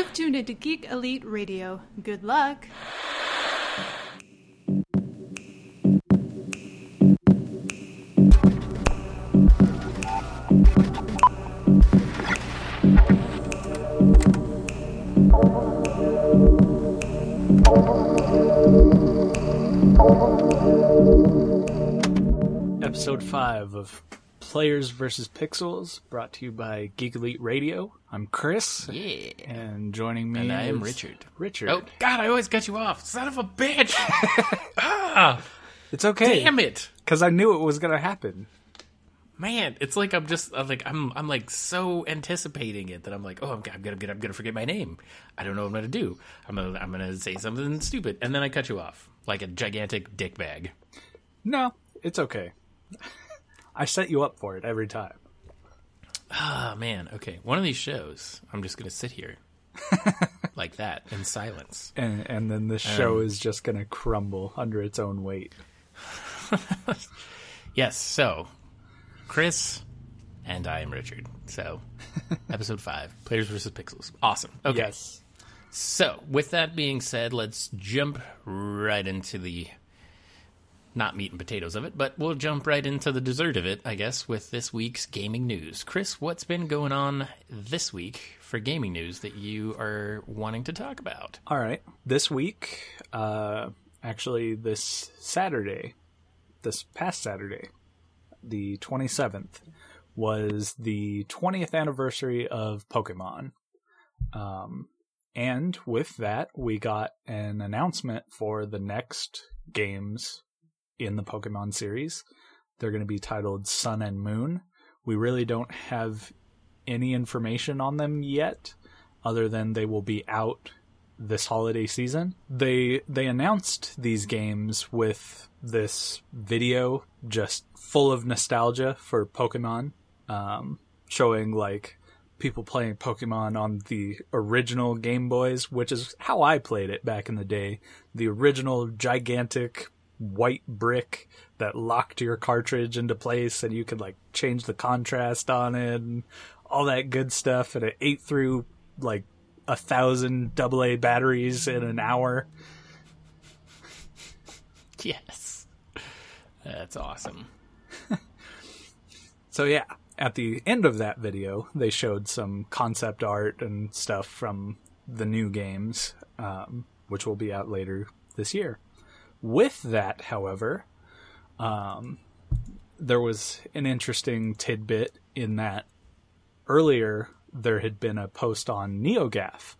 You've tuned into Geek Elite Radio. Good luck. Episode 5 of Players vs. Pixels, brought to you by Geek Elite Radio. I'm Chris. Yeah. And joining me And I am Richard. Richard. Oh God! I always cut you off, son of a bitch! ah, it's okay. damn it, Because I knew it was going to happen. man! It's like I'm just I'm like I'm I'm like so anticipating it that I'm like, oh, I'm, I'm gonna I'm gonna forget my name. I don't know what I'm gonna do. I'm gonna I'm gonna say something stupid, and then I cut you off like a gigantic dick bag. No, it's okay. I set you up for it every time. Ah, man. Okay, one of these shows, I'm just gonna sit here like that in silence. And, and then this show is just going to crumble under its own weight. Yes. So, Chris and I am Richard. So, episode five, Players versus Pixels. Awesome. Okay. Yes. So, with that being said, let's jump right into the not meat and potatoes of it, but we'll jump right into the dessert of it, I guess, with this week's gaming news. Chris, what's been going on this week for gaming news that you are wanting to talk about? All right. This week, uh, actually, this Saturday, this past Saturday, the 27th, was the 20th anniversary of Pokemon. Um, and with that, we got an announcement for the next games in the Pokemon series. They're going to be titled Sun and Moon. We really don't have any information on them yet, other than they will be out this holiday season. They they announced these games with this video just full of nostalgia for Pokemon, um, showing like people playing Pokemon on the original Game Boys, which is how I played it back in the day. The original gigantic white brick that locked your cartridge into place and you could like change the contrast on it and all that good stuff and it ate through like a thousand AA batteries in an hour. Yes. That's awesome. So yeah, at the end of that video, they showed some concept art and stuff from the new games, um, which will be out later this year. With that, however, um, there was an interesting tidbit in that earlier there had been a post on NeoGAF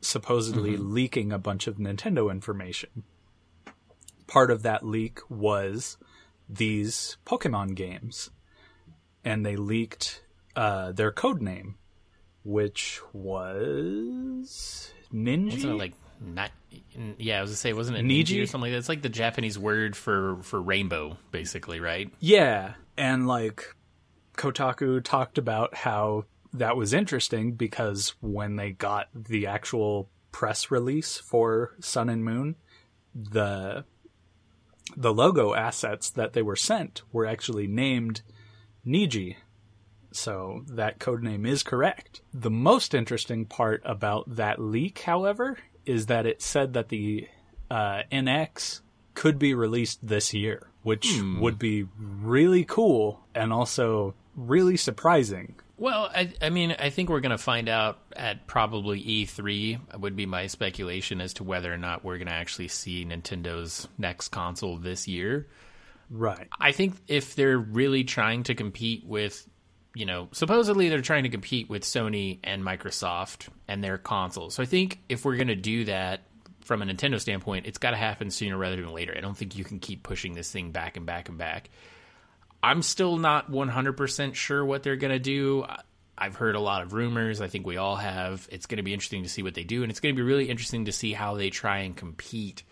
supposedly leaking a bunch of Nintendo information. Part of that leak was these Pokemon games and they leaked uh, their code name, which was Ninja. Like not? Yeah, I was gonna say, wasn't it Niji? Or something like that? It's like the Japanese word for for rainbow, basically, right? yeah, and like Kotaku talked about how that was interesting because when they got the actual press release for Sun and Moon, the the logo assets that they were sent were actually named Niji. So that code name is correct. The most interesting part about that leak, however, is that it said that the uh, NX could be released this year, which would be really cool and also really surprising. Well, I, I mean, I think we're going to find out at probably E3, would be my speculation as to whether or not we're going to actually see Nintendo's next console this year. Right. I think if they're really trying to compete with, you know, supposedly they're trying to compete with Sony and Microsoft and their consoles. So I think if we're going to do that from a Nintendo standpoint, it's got to happen sooner rather than later. I don't think you can keep pushing this thing back and back and back. I'm still not 100% sure what they're going to do. I've heard a lot of rumors. I think we all have. It's going to be interesting to see what they do, and it's going to be really interesting to see how they try and compete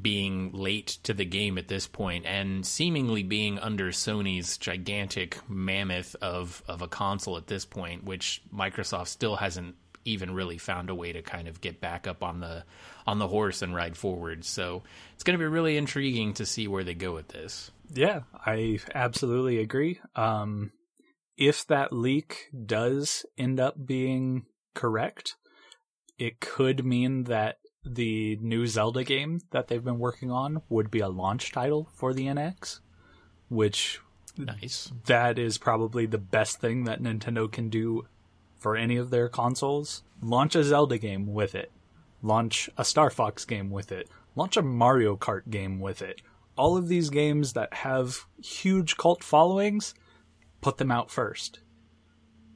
being late to the game at this point and seemingly being under Sony's gigantic mammoth of, of a console at this point, which Microsoft still hasn't even really found a way to kind of get back up on the on the horse and ride forward. So it's going to be really intriguing to see where they go with this. Yeah, I absolutely agree. Um, if that leak does end up being correct, it could mean that the new Zelda game that they've been working on would be a launch title for the NX, which Nice. that is probably the best thing that Nintendo can do for any of their consoles. Launch a Zelda game with it. Launch a Star Fox game with it. Launch a Mario Kart game with it. All of these games that have huge cult followings, put them out first.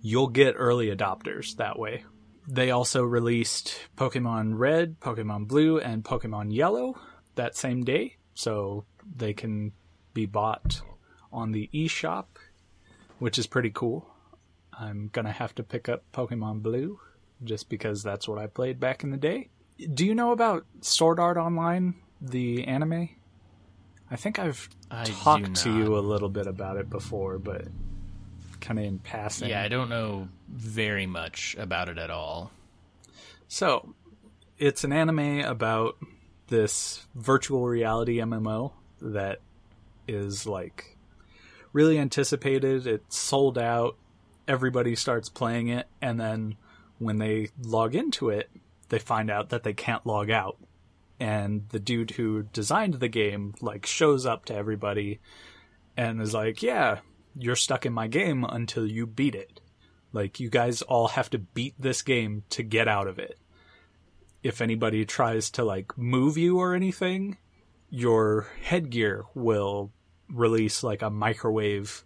You'll get early adopters that way. They also released Pokemon Red, Pokemon Blue, and Pokemon Yellow that same day, so they can be bought on the eShop, which is pretty cool. I'm gonna have to pick up Pokemon Blue just because that's what I played back in the day. Do you know about Sword Art Online, the anime? I think I've I talked to you a little bit about it before, but kind of in passing. Yeah, I don't know very much about it at all. So, it's an anime about this virtual reality MMO that is like really anticipated. It's sold out. Everybody starts playing it, and then when they log into it, they find out that they can't log out. And the dude who designed the game like shows up to everybody and is like, "Yeah, you're stuck in my game until you beat it." Like you guys all have to beat this game to get out of it. If anybody tries to like move you or anything, your headgear will release like a microwave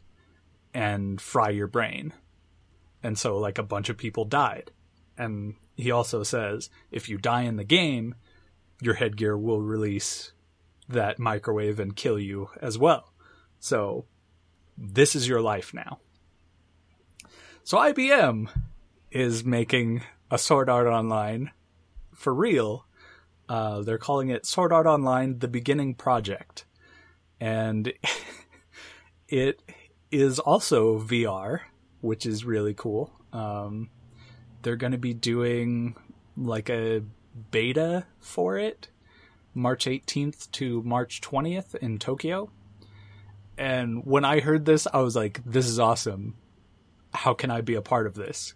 and fry your brain. And so like a bunch of people died. And he also says if you die in the game, your headgear will release that microwave and kill you as well. So this is your life now. So IBM is making a Sword Art Online for real. Uh, they're calling it Sword Art Online: The Beginning Project, and it is also VR, which is really cool. Um, they're going to be doing like a beta for it, March 18th to March 20th in Tokyo. And when I heard this, I was like, "This is awesome! How can I be a part of this?"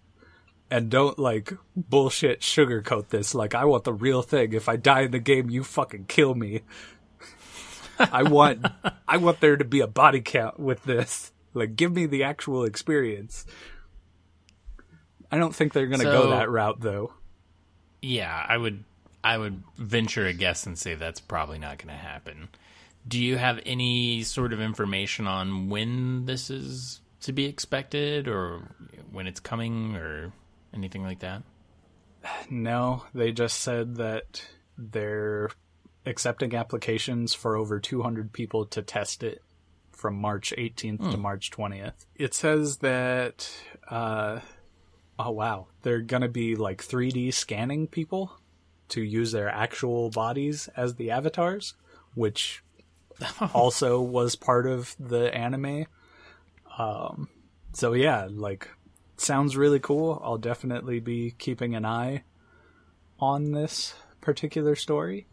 and don't like bullshit sugarcoat this. Like I want the real thing. If I die in the game, you fucking kill me. I want I want there to be a body count with this. Like give me the actual experience. I don't think they're going to go that route though. Yeah, I would I would venture a guess and say that's probably not going to happen. Do you have any sort of information on when this is to be expected or when it's coming or anything like that? No, they just said that they're accepting applications for over 200 people to test it from March 18th to March 20th. It says that, uh, oh wow, they're gonna be like 3D scanning people to use their actual bodies as the avatars, which also was part of the anime. Um, so yeah, like sounds really cool. I'll definitely be keeping an eye on this particular story.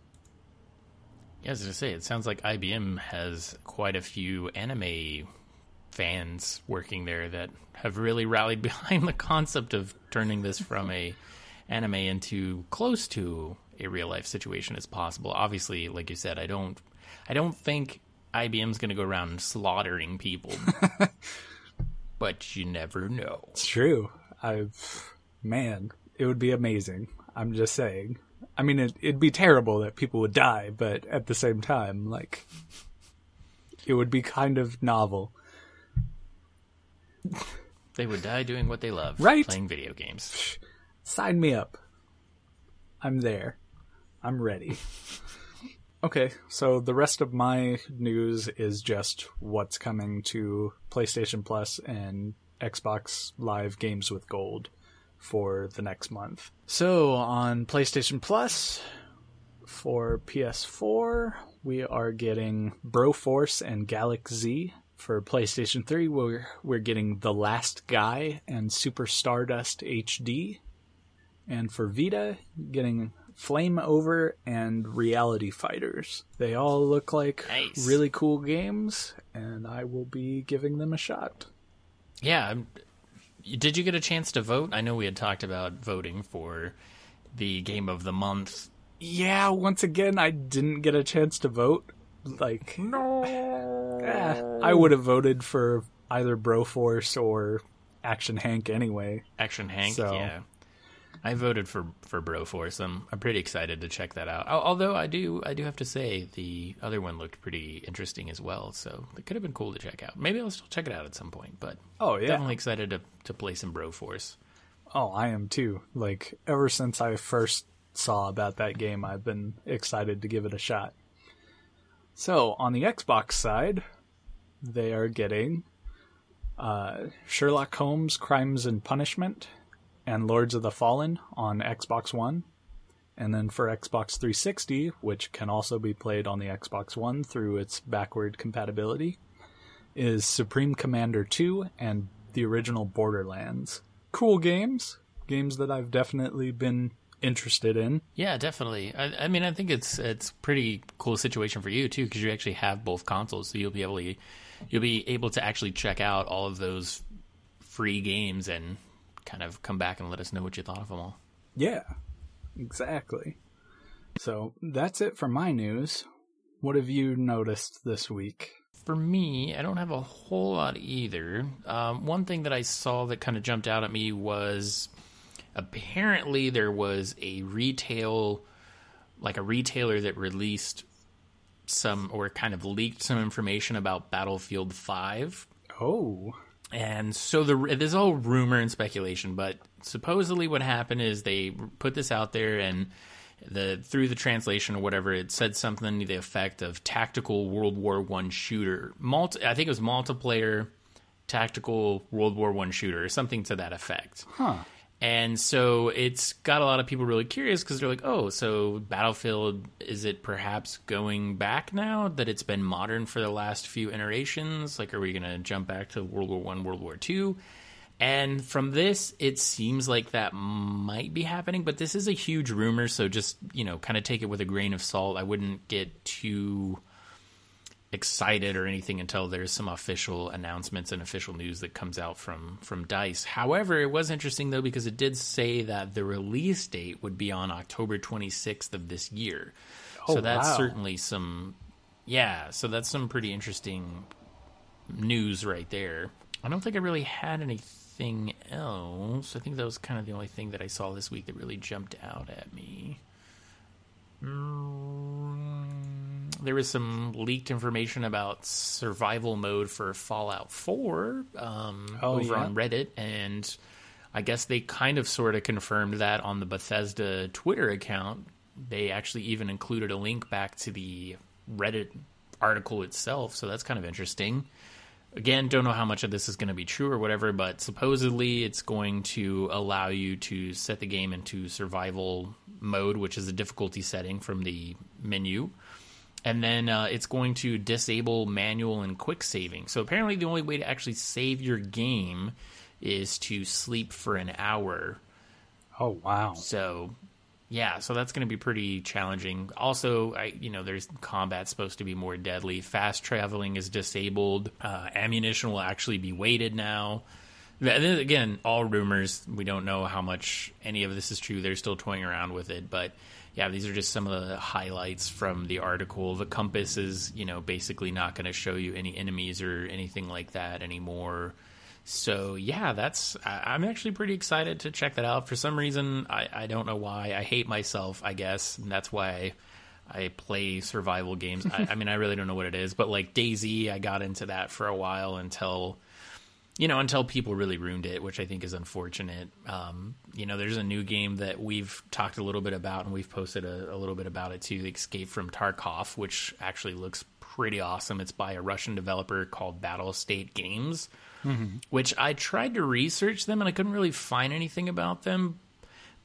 Yeah, I was to say, it sounds like IBM has quite a few anime fans working there that have really rallied behind the concept of turning this from a anime into close to a real life situation as possible. Obviously, like you said, I don't I don't think IBM's going to go around slaughtering people. but you never know. It's true. I, man, it would be amazing. I'm just saying. I mean, it, it'd be terrible that people would die, but at the same time, like, it would be kind of novel. They would die doing what they love, Right. playing video games. Sign me up. I'm there. I'm ready. okay, so the rest of my news is just what's coming to PlayStation Plus and Xbox Live Games with Gold for the next month. So on PlayStation Plus for PS4, we are getting Broforce and Galak-Z. For PlayStation 3, we're we're getting The Last Guy and Super Stardust HD. And for Vita, getting Flame Over and Reality Fighters. They all look like Nice. really cool games, and I will be giving them a shot. Yeah. Did you get a chance to vote? I know we had talked about voting for the game of the month. Yeah, once again, I didn't get a chance to vote. Like, No. eh, I would have voted for either Broforce or Action Henk anyway. Action Henk, So- yeah. I voted for for Broforce. I'm I'm pretty excited to check that out. Although I do I do have to say the other one looked pretty interesting as well. So it could have been cool to check out. Maybe I'll still check it out at some point. But Oh yeah. definitely excited to to play some Broforce. Oh, I am too. Like ever since I first saw about that game, I've been excited to give it a shot. So on the Xbox side, they are getting uh, Sherlock Holmes: Crimes and Punishment and Lords of the Fallen on Xbox One. And then for Xbox 360, which can also be played on the Xbox One through its backward compatibility, is Supreme Commander 2 and the original Borderlands. Cool games, games that I've definitely been interested in. Yeah, definitely. I, I mean, I think it's it's pretty cool situation for you too because you actually have both consoles, so you'll be able to you'll be able to actually check out all of those free games and kind of come back and let us know what you thought of them all. Yeah, exactly. So that's it for my news. What have you noticed this week? For me, I don't have a whole lot either. Um, one thing that I saw that kind of jumped out at me was apparently there was a retail, like a retailer that released some or kind of leaked some information about Battlefield 5. Oh, And so the is all rumor and speculation, but supposedly what happened is they put this out there and the through the translation or whatever it said something to the effect of tactical World War One shooter. Multi, I think it was multiplayer tactical World War One shooter or something to that effect. huh. And so it's got a lot of people really curious because they're like, oh, so Battlefield, is it perhaps going back now that it's been modern for the last few iterations? Like, are we going to jump back to World War One, World War Two? And from this, it seems like that might be happening, but this is a huge rumor, so just, you know, kind of take it with a grain of salt. I wouldn't get too excited or anything until there's some official announcements and official news that comes out from from Dice. However, it was interesting though because it did say that the release date would be on October 26th of this year. Oh, so that's wow. certainly some yeah, so that's some pretty interesting news right there. I don't think I really had anything else. I think that was kind of the only thing that I saw this week that really jumped out at me. Mm, there was some leaked information about survival mode for Fallout 4 um, Oh, over yeah? on Reddit, and I guess they kind of sort of confirmed that on the Bethesda Twitter account. They actually even included a link back to the Reddit article itself, so that's kind of interesting. Again, don't know how much of this is going to be true or whatever, but supposedly it's going to allow you to set the game into survival mode, which is a difficulty setting from the menu. And then uh, it's going to disable manual and quick saving. So apparently, the only way to actually save your game is to sleep for an hour Oh wow. so, yeah, so that's going to be pretty challenging. Also, I you know, there's combat supposed to be more deadly. Fast traveling is disabled. Uh, ammunition will actually be weighted now. And then again, all rumors. We don't know how much any of this is true. They're still toying around with it, but yeah, these are just some of the highlights from the article. The compass is, you know, basically not going to show you any enemies or anything like that anymore. So yeah, that's I, I'm actually pretty excited to check that out. For some reason, I, I don't know why. I hate myself, I guess, and that's why I, I play survival games. I, I mean, I really don't know what it is, but like DayZ, I got into that for a while until you know until people really ruined it, which I think is unfortunate. Um, you know, there's a new game that we've talked a little bit about, and we've posted a, a little bit about it too, Escape from Tarkov, which actually looks pretty awesome. It's by a Russian developer called Battlestate Games which I tried to research them and I couldn't really find anything about them.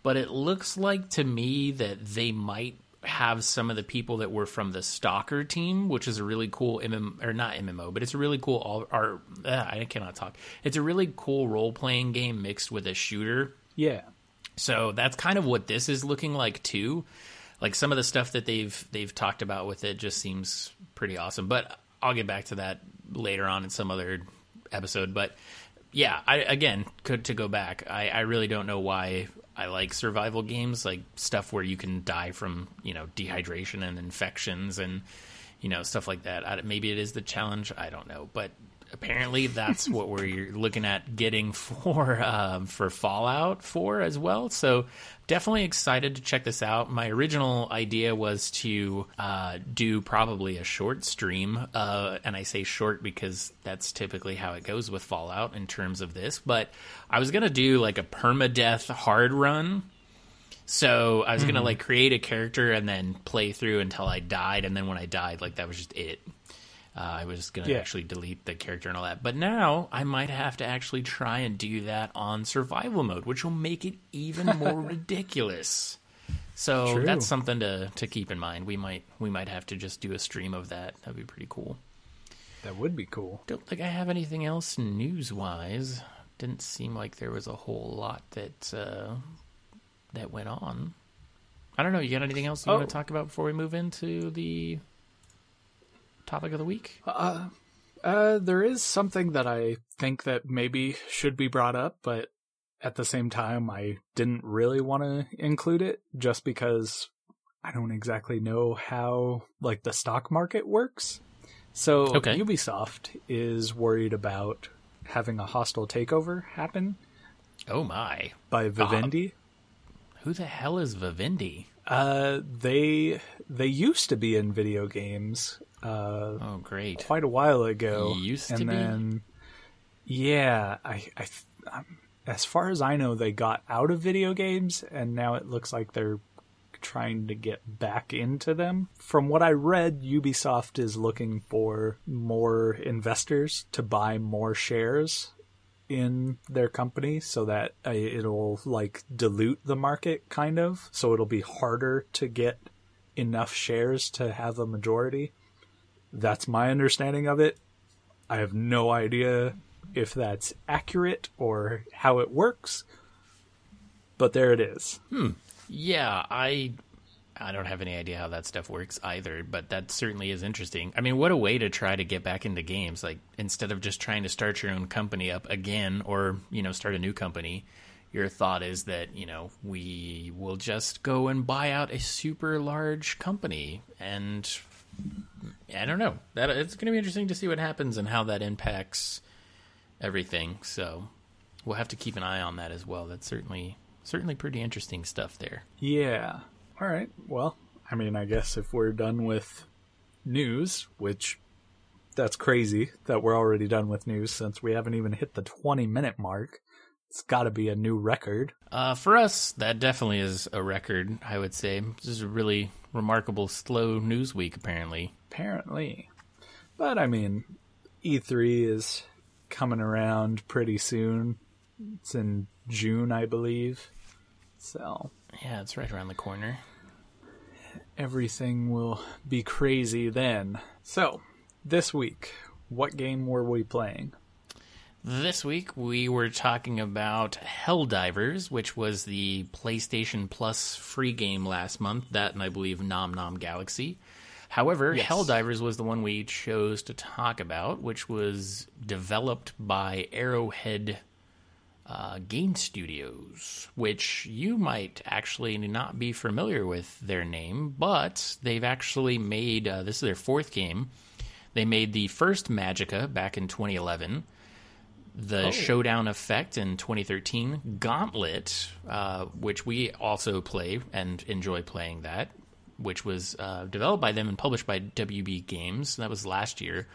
But it looks like to me that they might have some of the people that were from the Stalker team, which is a really cool MMO or not MMO, but it's a really cool all or uh, I cannot talk. It's a really cool role playing game mixed with a shooter. Yeah. So that's kind of what this is looking like too. Like some of the stuff that they've they've talked about with it just seems pretty awesome. But I'll get back to that later on in some other episode. But yeah, I again could to go back. I, I really don't know why I like survival games, like stuff where you can die from you know dehydration and infections and you know stuff like that. I, maybe it is the challenge. I don't know, but apparently that's what we're looking at getting for um, for Fallout 4 as well. So definitely excited to check this out. My original idea was to uh, do probably a short stream, uh, and I say short because that's typically how it goes with Fallout in terms of this. But I was gonna do like a permadeath hard run. So I was gonna like create a character and then play through until I died, and then when I died, like that was just it. Uh, I was going to Yeah. actually delete the character and all that. But now I might have to actually try and do that on survival mode, which will make it even more ridiculous. So True. that's something to, to keep in mind. We might we might have to just do a stream of that. That'd be pretty cool. That would be cool. Don't think I have anything else news wise. Didn't seem like there was a whole lot that uh, that went on. I don't know. You got anything else you Oh. want to talk about before we move into the topic of the week? Uh, there is something that I think that maybe should be brought up, but at the same time, I didn't really want to include it just because I don't exactly know how like the stock market works. So Okay. Ubisoft is worried about having a hostile takeover happen Oh my! by Vivendi. Who the hell is Vivendi? Uh, they they used to be in video games. Uh, Oh great! quite a while ago. Used and to be? yeah, I, I, as far as I know, they got out of video games, and now it looks like they're trying to get back into them. From what I read, Ubisoft is looking for more investors to buy more shares in their company so that uh, it'll like dilute the market kind of so it'll be harder to get enough shares to have a majority that's my understanding of it. I have no idea if that's accurate or how it works, but there it is. Hmm. Yeah, I I don't have any idea how that stuff works either, but that certainly is interesting. I mean, what a way to try to get back into games like instead of just trying to start your own company up again or, you know, start a new company, your thought is that, you know, we will just go and buy out a super large company and I don't know. That it's going to be interesting to see what happens and how that impacts everything. So, we'll have to keep an eye on that as well. That's certainly certainly pretty interesting stuff there. Yeah. All right. Well, I mean, I guess if we're done with news, which that's crazy that we're already done with news since we haven't even hit the 20 minute mark. It's got to be a new record. Uh, for us, that definitely is a record. I would say this is a really remarkable slow news week. Apparently, apparently. But I mean, E3 is coming around pretty soon. It's in June, I believe. So yeah, it's right around the corner. everything will be crazy then. So, this week, what game were we playing? This week we were talking about Helldivers, which was the PlayStation Plus free game last month. That and I believe Nom Nom Galaxy. However, Yes. Helldivers was the one we chose to talk about, which was developed by Arrowhead uh, Game Studios, which you might actually not be familiar with their name, but they've actually made uh, this is their fourth game. They made the first Magicka back in 2011 the Showdown Effect in 2013, Gauntlet, uh, which we also play and enjoy playing that, which was uh, developed by them and published by WB Games. That was last year,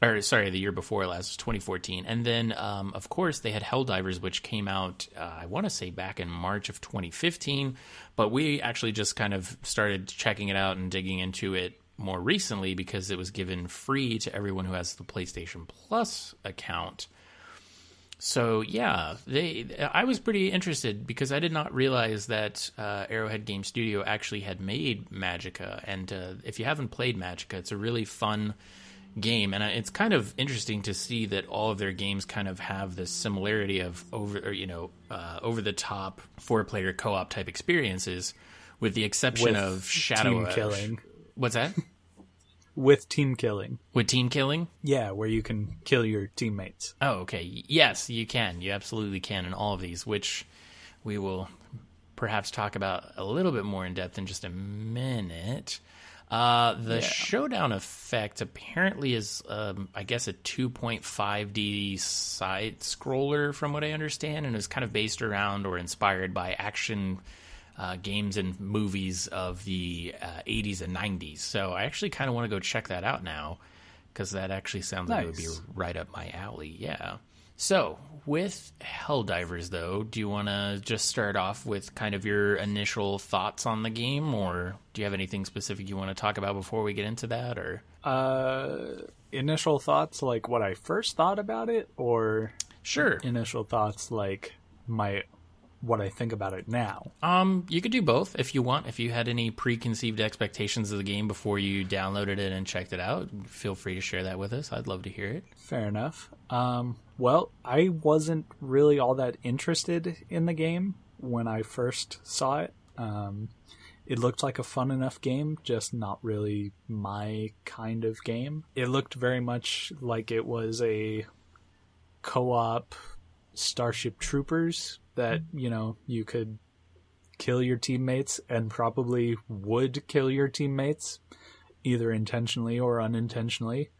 or sorry, the year before last was 2014. And then, um, of course, they had Helldivers, which came out, uh, I want to say back in March of 2015, but we actually just kind of started checking it out and digging into it more recently because it was given free to everyone who has the PlayStation Plus account. So yeah, they. I was pretty interested because I did not realize that uh, Arrowhead Game Studio actually had made Magicka. And uh, if you haven't played Magicka, it's a really fun game, and it's kind of interesting to see that all of their games kind of have this similarity of over, or, you know, uh, over the top four player co op type experiences, with the exception With of Shadow team killing. What's that? With team killing. With team killing? Yeah, where you can kill your teammates. Oh, okay. Yes, you can. You absolutely can in all of these, which we will perhaps talk about a little bit more in depth in just a minute. Uh, the Yeah. showdown effect apparently is, um, I guess, a 2.5D side scroller, from what I understand, and is kind of based around or inspired by action uh, games and movies of the uh, 80s and 90s. So I actually kind of want to go check that out now because that actually sounds like it would be right up my alley. Yeah. So with Helldivers, though, do you want to just start off with kind of your initial thoughts on the game, or do you have anything specific you want to talk about before we get into that? Or Uh, initial thoughts, like what I first thought about it, or sure, initial thoughts, like my what I think about it now. um, you could do both if you want. If you had any preconceived expectations of the game before you downloaded it and checked it out, feel free to share that with us. I'd love to hear it. Fair enough. Um, well, I wasn't really all that interested in the game when I first saw it. Um, it looked like a fun enough game, just not really my kind of game. It looked very much like it was a co op Starship Troopers that, you know, you could kill your teammates and probably would kill your teammates, either intentionally or unintentionally.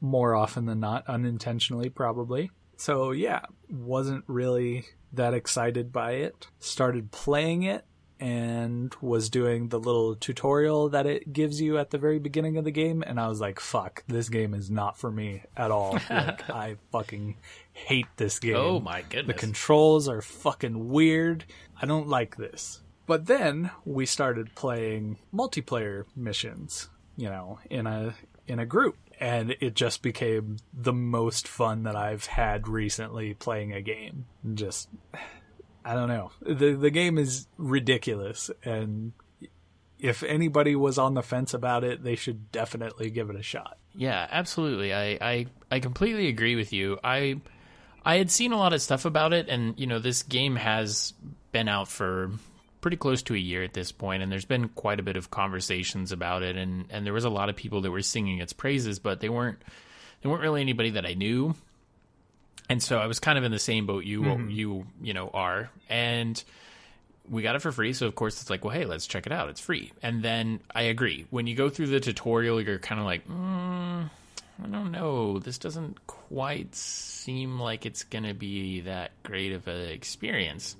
More often than not unintentionally probably. So yeah wasn't really that excited by it. Started playing it and was doing the little tutorial that it gives you at the very beginning of the game and i was like fuck this game is not for me at all like i fucking hate this oh game Oh my goodness. the controls are fucking weird. I don't like this. But then we started playing multiplayer missions, you know, in a in a group, and it just became the most fun that I've had recently playing a game. Just I don't know. The the game is ridiculous and if anybody was on the fence about it, they should definitely give it a shot. Yeah, absolutely. I, I I completely agree with you. I I had seen a lot of stuff about it, and you know, this game has been out for pretty close to a year at this point, and there's been quite a bit of conversations about it, and and there was a lot of people that were singing its praises, but they weren't they weren't really anybody that I knew, and so I was kind of in the same boat you you you know are, and we got it for free, so of course it's like, well, hey, let's check it out. It's free. And then I agree. When you go through the tutorial, you're kind of like, mm, I don't know. This doesn't quite seem like it's going to be that great of an experience.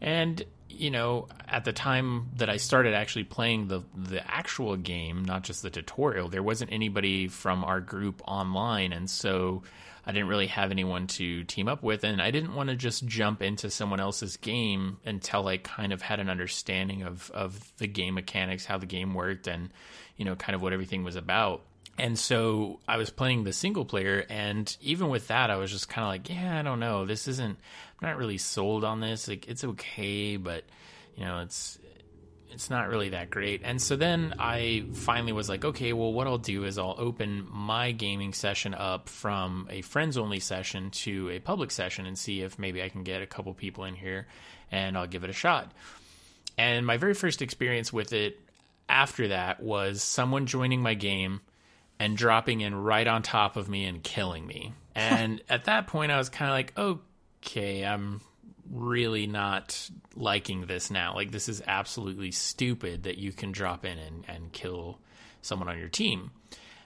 And you know, at the time that I started actually playing the the actual game, not just the tutorial, there wasn't anybody from our group online, and so I didn't really have anyone to team up with, and I didn't want to just jump into someone else's game until I kind of had an understanding of of the game mechanics, how the game worked, and you know, kind of what everything was about. And so I was playing the single player, and even with that, I was just kind of like, yeah, I don't know. This isn't. I'm not really sold on this. Like, it's okay, but you know, it's it's not really that great. And so then I finally was like, okay, well, what I'll do is I'll open my gaming session up from a friends only session to a public session and see if maybe I can get a couple people in here, and I'll give it a shot. And my very first experience with it after that was someone joining my game and dropping in right on top of me and killing me. And at that point, I was kind of like, okay, I'm really not liking this now. Like, this is absolutely stupid that you can drop in and, and kill someone on your team.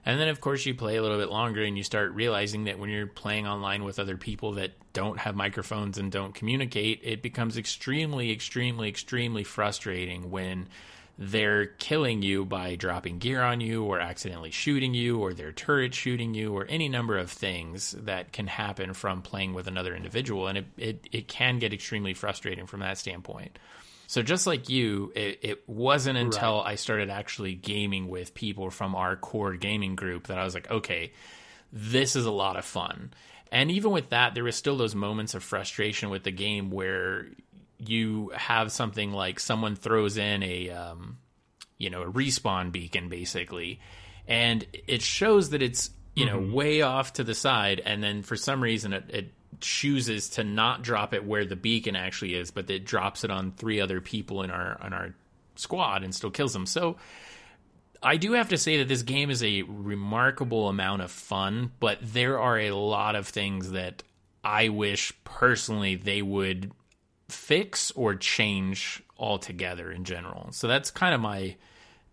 And then, of course, you play a little bit longer and you start realizing that when you're playing online with other people that don't have microphones and don't communicate, it becomes extremely, extremely, extremely frustrating when they're killing you by dropping gear on you or accidentally shooting you or their turret shooting you or any number of things that can happen from playing with another individual. And it, it, it can get extremely frustrating from that standpoint. So just like you, it, it wasn't until I started actually gaming with people from our core gaming group that I was like, okay, this is a lot of fun. And even with that, there was still those moments of frustration with the game where you have something like someone throws in a, um, you know, a respawn beacon basically, and it shows that it's you know way off to the side, and then for some reason it, it chooses to not drop it where the beacon actually is, but it drops it on three other people in our on our squad and still kills them. So I do have to say that this game is a remarkable amount of fun, but there are a lot of things that I wish personally they would fix or change altogether in general. So that's kind of my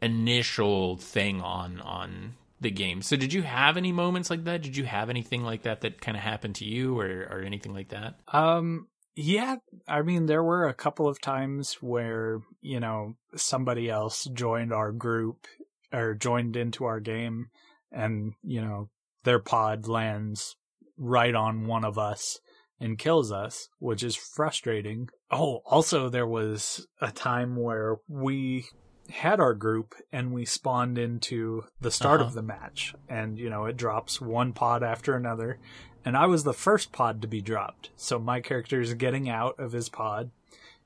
initial thing on on the game. So did you have any moments like that? Did you have anything like that that kind of happened to you or or anything like that? Um yeah, I mean there were a couple of times where, you know, somebody else joined our group or joined into our game and, you know, their pod lands right on one of us and kills us, which is frustrating. Oh, also there was a time where we had our group and we spawned into the start Uh-huh. of the match and you know it drops one pod after another and I was the first pod to be dropped. So my character is getting out of his pod.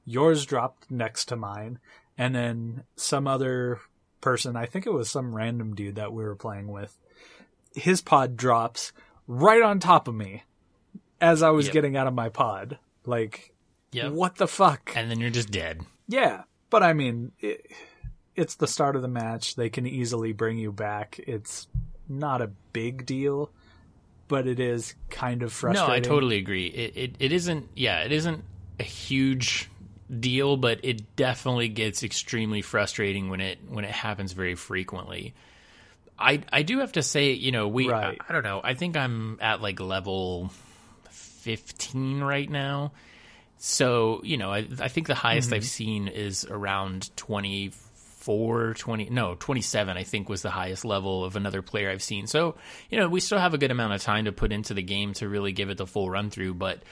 Yours dropped next to mine and then some other person, I think it was some random dude that we were playing with. His pod drops right on top of me as I was Yep. getting out of my pod. Like Yep. what the fuck? And then you're just dead. Yeah, but I mean, it, it's the start of the match. They can easily bring you back. It's not a big deal, but it is kind of frustrating. No, I totally agree. It, it it isn't. Yeah, it isn't a huge deal, but it definitely gets extremely frustrating when it when it happens very frequently. I I do have to say, you know, we Right. I, I don't know. I think I'm at like level 15 right now. So, you know, I, I think the highest Mm-hmm. I've seen is around 24, 20, no, 27, I think was the highest level of another player I've seen. So, you know, we still have a good amount of time to put into the game to really give it the full run through. But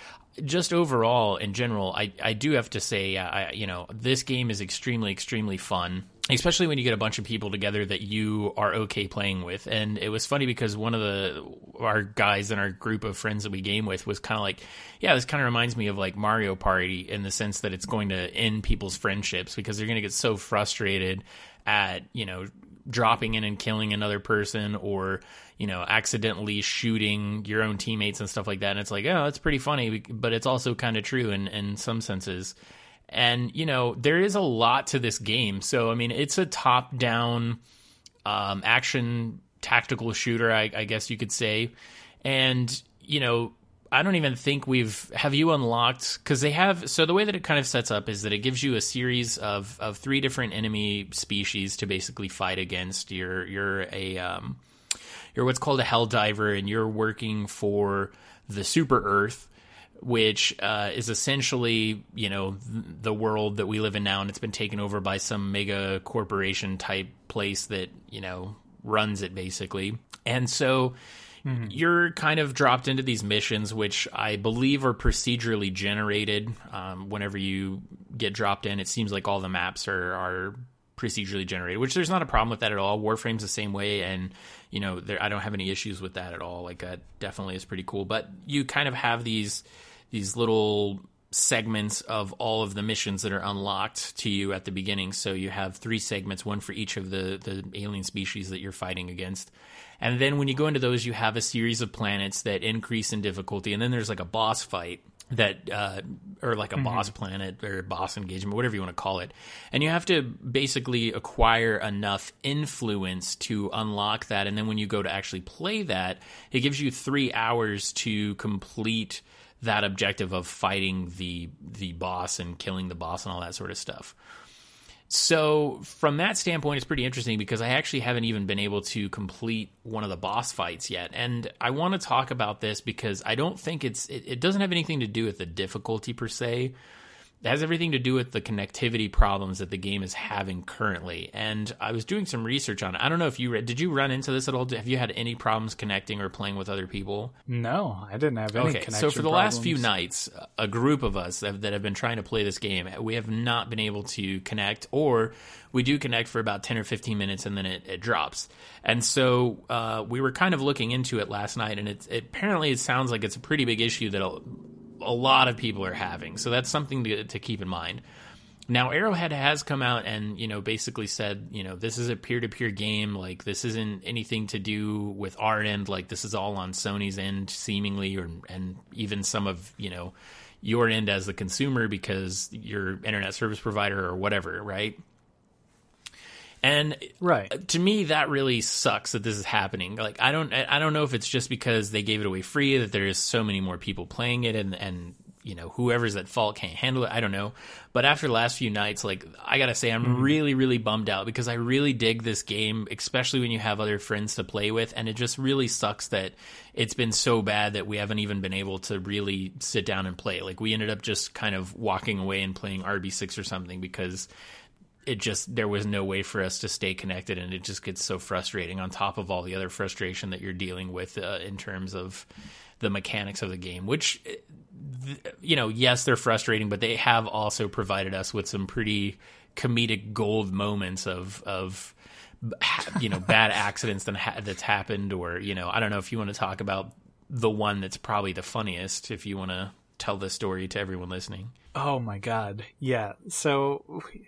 just overall, in general, I, I do have to say, I, you know, this game is extremely, extremely fun. Especially when you get a bunch of people together that you are okay playing with, and it was funny because one of the our guys in our group of friends that we game with was kind of like, yeah, this kind of reminds me of like Mario Party in the sense that it's going to end people's friendships because they're going to get so frustrated at you know dropping in and killing another person or you know accidentally shooting your own teammates and stuff like that. And it's like oh that's pretty funny but it's also kind of true in in some senses and you know there is a lot to this game. So i mean it's a top down um, action tactical shooter I, I guess you could say. And you know i don't even think we've have you unlocked because they have so the way that it kind of sets up is that it gives you a series of of three different enemy species to basically fight against. You're you're a um, you're what's called a hell diver and you're working for the super earth which uh, is essentially you know the world that we live in now and it's been taken over by some mega corporation type place that you know runs it basically and so you're kind of dropped into these missions which i believe are procedurally generated um, whenever you get dropped in it seems like all the maps are, are procedurally generated, which there's not a problem with that at all. Warframe's the same way, and you know, there, I don't have any issues with that at all. Like that definitely is pretty cool. But you kind of have these these little segments of all of the missions that are unlocked to you at the beginning. So you have three segments, one for each of the the alien species that you're fighting against. And then when you go into those, you have a series of planets that increase in difficulty, and then there's like a boss fight that uh, or like a boss planet or boss engagement whatever you want to call it and you have to basically acquire enough influence to unlock that and then when you go to actually play that it gives you three hours to complete that objective of fighting the the boss and killing the boss and all that sort of stuff so from that standpoint, it's pretty interesting because I actually haven't even been able to complete one of the boss fights yet, and I want to talk about this because I don't think it's it, it doesn't have anything to do with the difficulty per se. It has everything to do with the connectivity problems that the game is having currently. And I was doing some research on it. I don't know if you re- did you run into this at all? Have you had any problems connecting or playing with other people? No, I didn't have any Okay, so for the last few nights, a group of us that that have been trying to play this game, we have not been able to connect, or we do connect for about 10 or 15 minutes and then it, it drops. And so uh, we were kind of looking into it last night, and it's it, apparently it sounds like it's a pretty big issue that a, lot of people are having. So that's something to, to keep in mind. Now Arrowhead has come out and you know basically said you know this is a peer to peer game like this isn't anything to do with our end like this is all on Sony's end seemingly or and even some of you know your end as the consumer because your internet service provider or whatever right And Right. to me that really sucks that this is happening. Like I don't I don't know if it's just because they gave it away free that there's so many more people playing it and and you know whoever's at fault can't handle it. I don't know. But after the last few nights like I got to say I'm hmm. really really bummed out because I really dig this game especially when you have other friends to play with and it just really sucks that it's been so bad that we haven't even been able to really sit down and play. Like we ended up just kind of walking away and playing RB6 or something because it just there was no way for us to stay connected and it just gets so frustrating on top of all the other frustration that you're dealing with uh, in terms of the mechanics of the game which uh, you know yes they're frustrating but they have also provided us with some pretty comedic gold moments of of you know bad accidents that ha- that's happened or you know I don't know if you want to talk about the one that's probably the funniest if you want to tell the story to everyone listening Oh my god. Yeah. So we,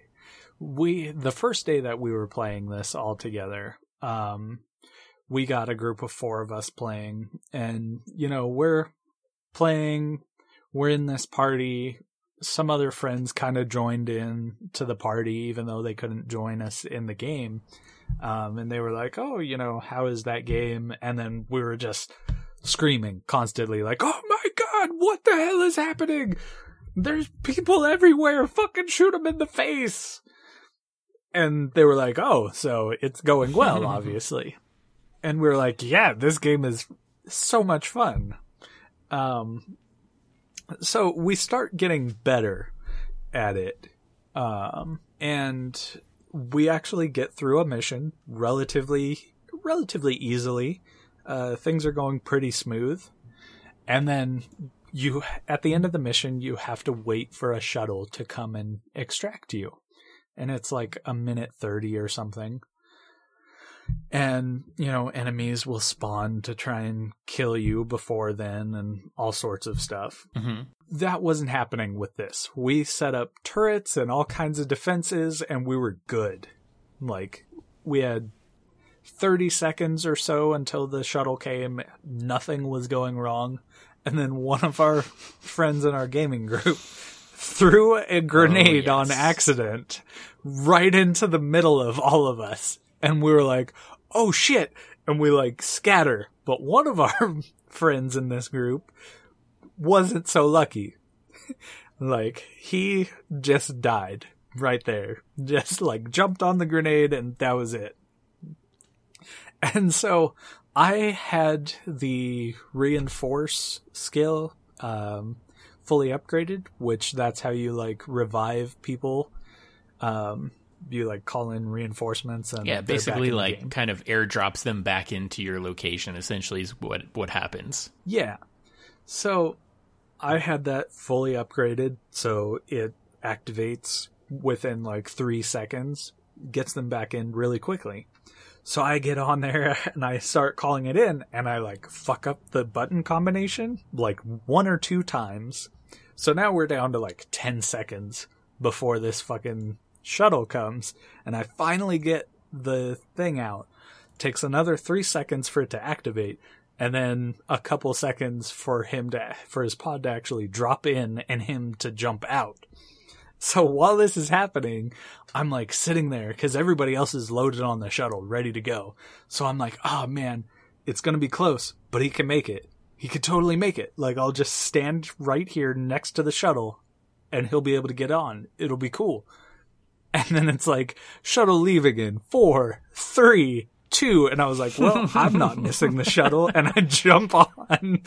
we the first day that we were playing this all together, um we got a group of 4 of us playing. And you know, we're playing we're in this party. Some other friends kind of joined in to the party even though they couldn't join us in the game. Um, and they were like oh you know how is that game? And then we were just screaming constantly like oh my god what the hell is happening? There's people everywhere. Fucking shoot them in the face and they were like oh so it's going well obviously. And we were like yeah this game is so much fun. Um so we start getting better at it. Um and we actually get through a mission relatively relatively easily. Uh things are going pretty smooth. And then you at the end of the mission you have to wait for a shuttle to come and extract you and it's like a minute 30 or something. And you know enemies will spawn to try and kill you before then and all sorts of stuff. Mm-hmm. that wasn't happening with this. We set up turrets and all kinds of defenses and we were good. Like we had 30 seconds or so until the shuttle came. Nothing was going wrong. And then one of our friends in our gaming group threw a grenade yes. on accident right into the middle of all of us. And we were like oh shit. And we like scatter. But one of our friends in this group wasn't so lucky. Like he just died right there. Just like jumped on the grenade and that was it. And so I had the reinforce skill um, fully upgraded, which that's how you like revive people. Um, you like call in reinforcements and yeah basically like kind of airdrops them back into your location essentially is what what happens yeah. So I had that fully upgraded, so it activates within like three seconds, gets them back in really quickly. So I get on there and I start calling it in and I like fuck up the button combination like one or two times. So now we're down to like 10 seconds before this fucking shuttle comes and I finally get the thing out. Takes another 3 seconds for it to activate and then a couple seconds for him to for his pod to actually drop in and him to jump out. So while this is happening, I'm like sitting there because everybody else is loaded on the shuttle, ready to go. So I'm like, oh man, it's gonna be close, but he can make it. He could totally make it. Like I'll just stand right here next to the shuttle, and he'll be able to get on. It'll be cool. And then it's like shuttle leaving in four, three, two, and I was like, well, I'm not missing the shuttle, and I jump on,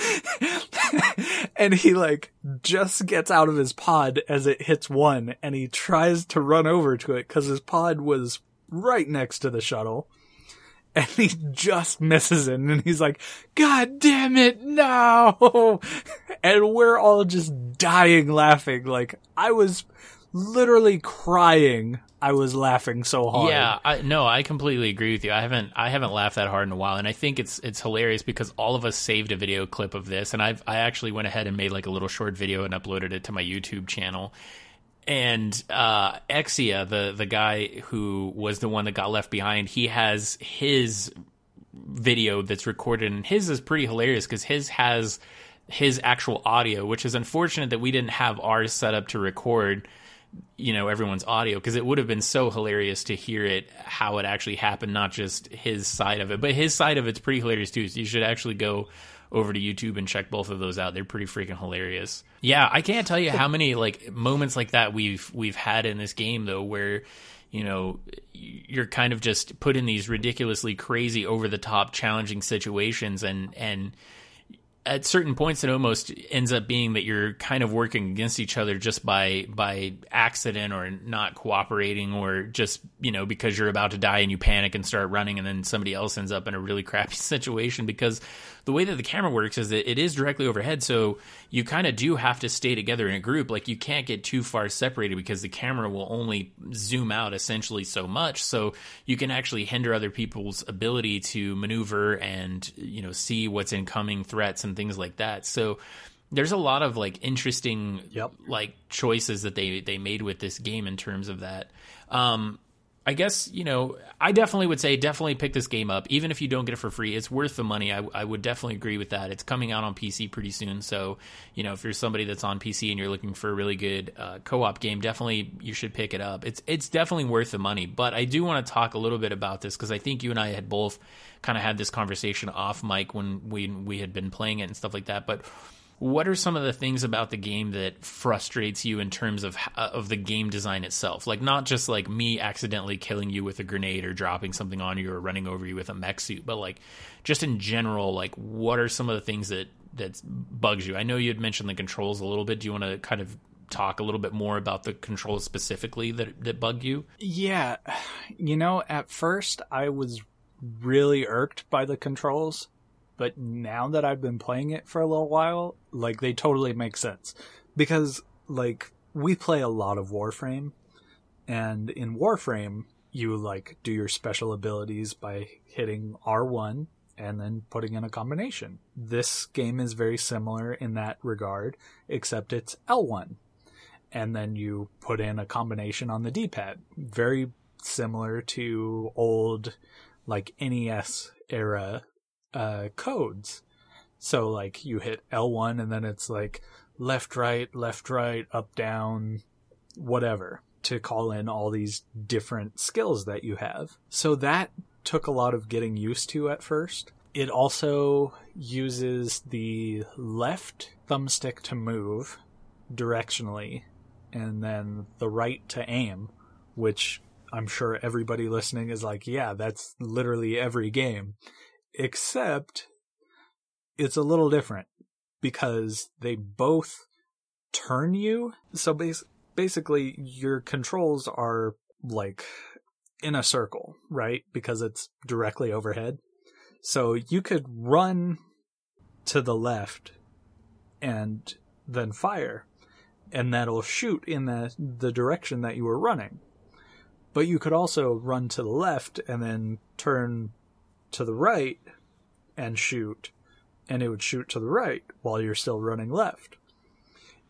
and he like just gets out of his pod as it hits one, and he tries to run over to it because his pod was right next to the shuttle. And he just misses it, and he's like, God damn it, no! And we're all just dying laughing. Like, I was literally crying. I was laughing so hard. Yeah, I, no, I completely agree with you. I haven't I haven't laughed that hard in a while, and I think it's it's hilarious because all of us saved a video clip of this, and I've I actually went ahead and made like a little short video and uploaded it to my YouTube channel. And uh, Exia, the the guy who was the one that got left behind, he has his video that's recorded, and his is pretty hilarious because his has his actual audio, which is unfortunate that we didn't have ours set up to record you know everyone's audio because it would have been so hilarious to hear it how it actually happened not just his side of it. But his side of it's pretty hilarious too. So you should actually go over to youtube and check both of those out. They're pretty freaking hilarious. Yeah i can't tell you how many like moments like that we've we've had in this game though where you know you're kind of just put in these ridiculously crazy over the top challenging situations and and at certain points it almost ends up being that you're kind of working against each other just by by accident or not cooperating or just you know because you're about to die and you panic and start running and then somebody else ends up in a really crappy situation. Because the way that the camera works is that it is directly overhead. So you kind of do have to stay together in a group. Like you can't get too far separated because the camera will only zoom out essentially so much. So you can actually hinder other people's ability to maneuver and you know see what's incoming threats and things like that so there's a lot of like interesting Yep. like choices that they they made with this game in terms of that um I guess you know I definitely would say definitely pick this game up. Even if you don't get it for free it's worth the money. I, I would definitely agree with that. It's coming out on PC pretty soon. So you know if you're somebody that's on PC and you're looking for a really good uh, co-op game definitely you should pick it up. It's it's definitely worth the money. But I do want to talk a little bit about this because I think you and I had both kind of had this conversation off mic when we we had been playing it and stuff like that. But what are some of the things about the game that frustrates you in terms of uh, of the game design itself? Like not just like me accidentally killing you with a grenade or dropping something on you or running over you with a mech suit but like just in general like what are some of the things that that bugs you? I know you had mentioned the controls a little bit. Do you want to kind of talk a little bit more about the controls specifically that that bug you? Yeah, you know, at first I was really irked by the controls, but now that I've been playing it for a little while, like they totally make sense. Because like we play a lot of Warframe, and in Warframe you like do your special abilities by hitting R1 and then putting in a combination. This game is very similar in that regard, except it's L1 and then you put in a combination on the D-pad. Very similar to old like NES era uh, codes. So like you hit L1 and then it's like left right, left right, up down, whatever to call in all these different skills that you have. So that took a lot of getting used to at first. It also uses the left thumbstick to move directionally and then the right to aim, which I'm sure everybody listening is like, yeah, that's literally every game. Except it's a little different because they both turn you. So bas- basically, your controls are like in a circle, right? Because it's directly overhead. So you could run to the left and then fire and that'll shoot in the the direction that you were running. But you could also run to the left and then turn to the right and shoot, and it would shoot to the right while you're still running left.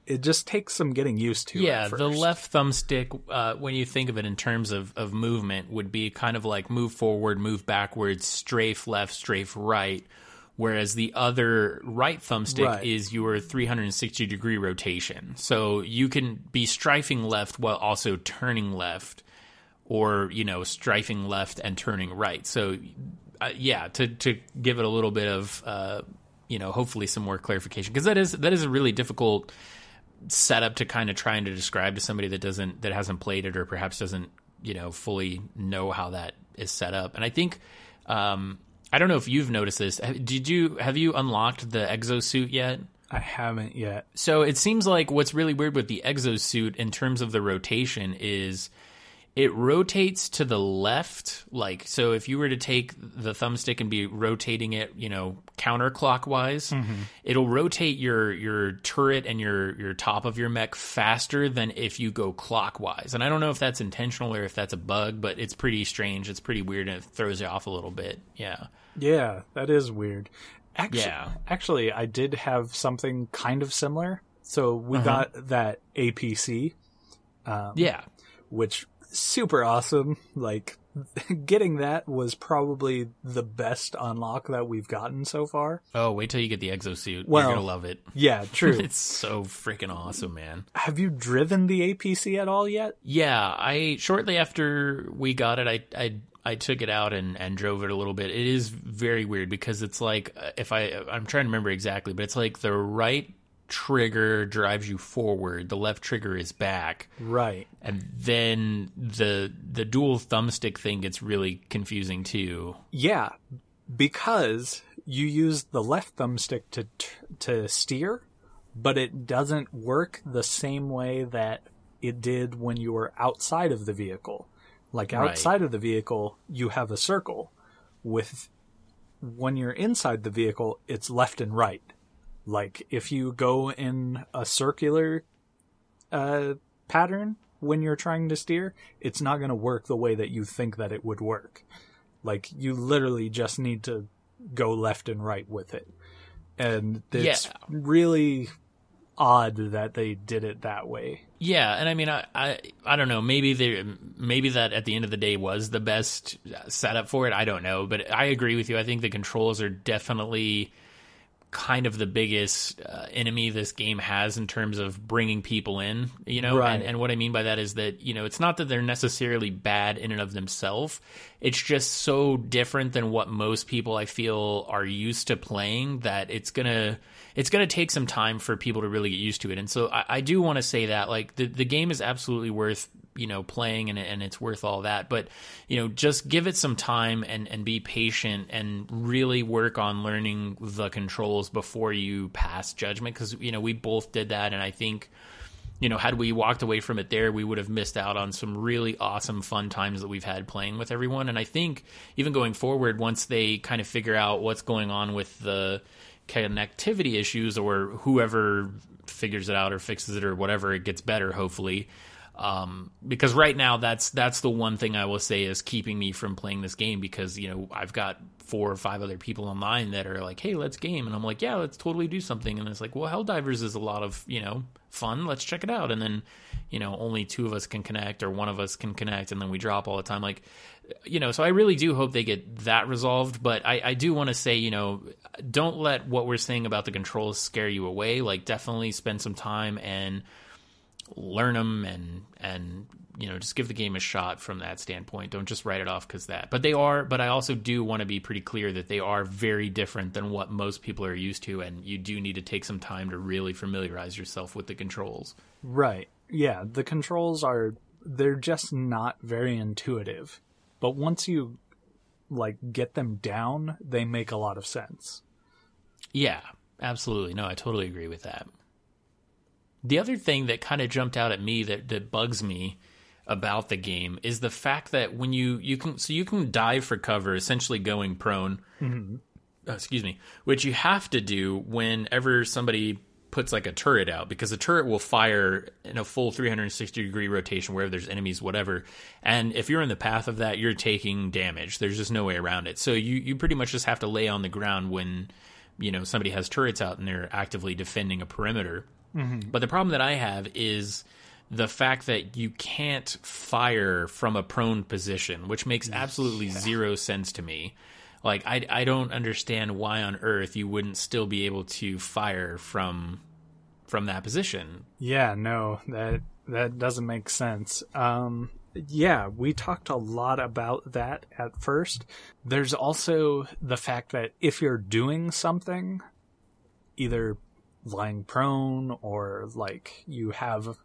It just takes some getting used to. Yeah, the left thumbstick, uh, when you think of it in terms of, of movement, would be kind of like move forward, move backwards, strafe left, strafe right. Whereas the other right thumbstick Right. is your 360 degree rotation. So you can be strifing left while also turning left, or, you know, strifing left and turning right. So, uh, yeah, to, to give it a little bit of, uh, you know, hopefully some more clarification, because that is, that is a really difficult setup to kind of trying to describe to somebody that doesn't that hasn't played it or perhaps doesn't you know fully know how that is set up. And i think um i don't know if you've noticed this. Did you have you unlocked the exosuit yet? I haven't yet. so it seems like what's really weird with the exosuit in terms of the rotation is it rotates to the left like so if you were to take the thumbstick and be rotating it you know counterclockwise mm-hmm. it'll rotate your your turret and your your top of your mech faster than if you go clockwise. And i don't know if that's intentional or if that's a bug but it's pretty strange. It's pretty weird and it throws you off a little bit. Yeah. Yeah, that is weird. Actually, Yeah. actually, I did have something kind of similar. So we uh-huh. got that APC, um, yeah. which super awesome. Like getting that was probably the best unlock that we've gotten so far. Oh, wait till you get the exosuit. Well, You're gonna love it. Yeah, true. It's so freaking awesome, man. Have you driven the APC at all yet? Yeah, I shortly after we got it, I I I took it out and and drove it a little bit. It is very weird because it's like uh, if I I'm trying to remember exactly, but it's like the right trigger drives you forward, the left trigger is back. Right. And then the the dual thumbstick thing gets really confusing too. Yeah, because you use the left thumbstick to to steer, but it doesn't work the same way that it did when you were outside of the vehicle. Like Right. outside of the vehicle, you have a circle. With when you're inside the vehicle, it's left and right. Like if you go in a circular uh, pattern when you're trying to steer, it's not going to work the way that you think that it would work. Like you literally just need to go left and right with it. And it's Yeah. really odd that they did it that way. Yeah, and I mean, I, I, I don't know. Maybe they, maybe that at the end of the day was the best setup for it. I don't know, but I agree with you. I think the controls are definitely kind of the biggest uh, enemy this game has in terms of bringing people in. You know, Right. and, and what I mean by that is that you know it's not that they're necessarily bad in and of themselves. It's just so different than what most people I feel are used to playing that it's gonna it's gonna take some time for people to really get used to it. And so I, I do want to say that like the the game is absolutely worth you know playing and and it's worth all that but you know just give it some time and and be patient and really work on learning the controls before you pass judgment cuz you know we both did that and I think you know, had we walked away from it there, we would have missed out on some really awesome, fun times that we've had playing with everyone. And I think even going forward, once they kind of figure out what's going on with the connectivity issues, or whoever figures it out or fixes it or whatever, it gets better. Hopefully, um, because right now that's that's the one thing I will say is keeping me from playing this game because you know I've got four or five other people online that are like, hey, let's game, and I'm like, yeah, let's totally do something, and it's like, well, Helldivers is a lot of you know fun, let's check it out, and then you know only two of us can connect or one of us can connect, and then we drop all the time, like. You know, so I really do hope they get that resolved, but I, I do want to say, you know, don't let what we're saying about the controls scare you away. Like, definitely spend some time and learn them and and you know just give the game a shot from that standpoint don't just write it off because that but they are but i also do want to be pretty clear that they are very different than what most people are used to and you do need to take some time to really familiarize yourself with the controls Right. Yeah, the controls are they're just not very intuitive. But once you like get them down, they make a lot of sense. Yeah, absolutely. No, I totally agree with that. The other thing that kind of jumped out at me that, that bugs me about the game is the fact that when you you can so you can dive for cover, essentially going prone. uh, excuse me, which you have to do whenever somebody puts like a turret out because the turret will fire in a full 360 degree rotation wherever there's enemies whatever. And if you're in the path of that you're taking damage. There's just no way around it. So you you pretty much just have to lay on the ground when you know somebody has turrets out and they're actively defending a perimeter but the problem that I have is the fact that you can't fire from a prone position, which makes absolutely zero sense to me. Like I I don't understand why on earth you wouldn't still be able to fire from from that position. Yeah, no, that that doesn't make sense. Um yeah, we talked a lot about that at first. There's also the fact that if you're doing something, either lying prone or like you have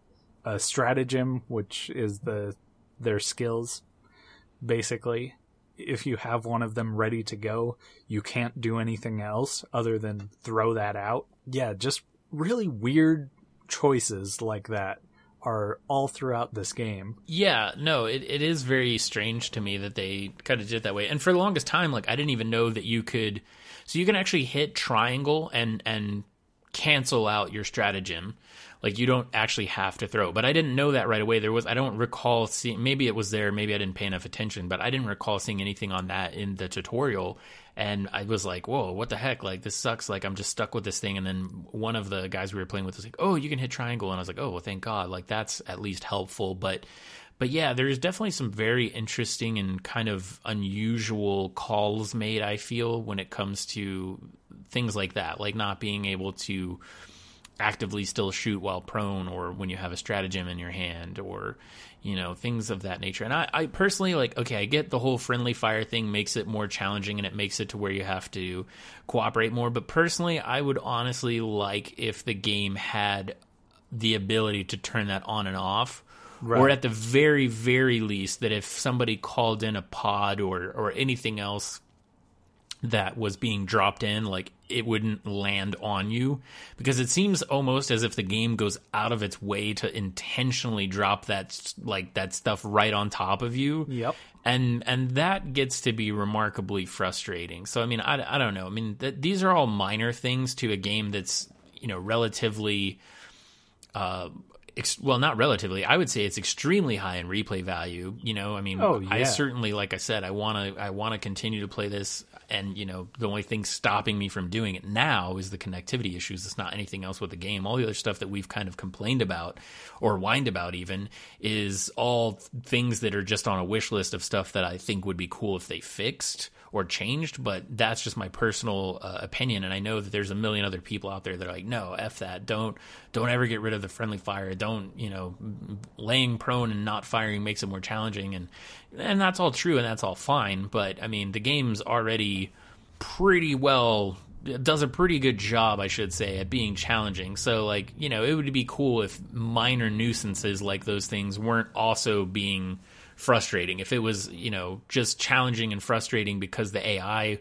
a stratagem, which is the their skills, basically. If you have one of them ready to go, you can't do anything else other than throw that out. Yeah, just really weird choices like that are all throughout this game. Yeah, no, it, it is very strange to me that they kind of did it that way. And for the longest time, like I didn't even know that you could. So you can actually hit triangle and and cancel out your stratagem. Like you don't actually have to throw. But I didn't know that right away. There was I don't recall seeing. Maybe it was there. Maybe I didn't pay enough attention. But I didn't recall seeing anything on that in the tutorial. And I was like, "Whoa, what the heck? Like this sucks. Like I'm just stuck with this thing." And then one of the guys we were playing with was like, "Oh, you can hit triangle," and I was like, "Oh, well, thank God. Like that's at least helpful." But but yeah, there's definitely some very interesting and kind of unusual calls made, I feel, when it comes to things like that, like not being able to actively still shoot while prone or when you have a stratagem in your hand or you know things of that nature. And I, I, personally like okay i get the whole friendly fire thing makes it more challenging and it makes it to where you have to cooperate more. But personally i would honestly like if the game had the ability to turn that on and off. Right. or at the very very least that if somebody called in a pod or or anything else that was being dropped in, like it wouldn't land on you because it seems almost as if the game goes out of its way to intentionally drop that like that stuff right on top of you. Yep. And and that gets to be remarkably frustrating. So I mean, I, I don't know. I mean, th- these are all minor things to a game that's you know relatively uh, ex- well, not relatively. I would say it's extremely high in replay value. You know, I mean, oh, yeah. I certainly, like I said, I want to, I want to continue to play this. And you know, the only thing stopping me from doing it now is the connectivity issues. It's not anything else with the game. All the other stuff that we've kind of complained about or whined about, even, is all things that are just on a wish list of stuff that I think would be cool if they fixed or changed, but that's just my personal uh, opinion. And I know that there's a million other people out there that are like, no, f that. Don't don't ever get rid of the friendly fire. Don't you know, laying prone and not firing makes it more challenging. And and that's all true and that's all fine. But I mean, the game's already pretty well does a pretty good job, I should say, at being challenging. So, like, you know, it would be cool if minor nuisances like those things weren't also being frustrating. If it was, you know, just challenging and frustrating because the AI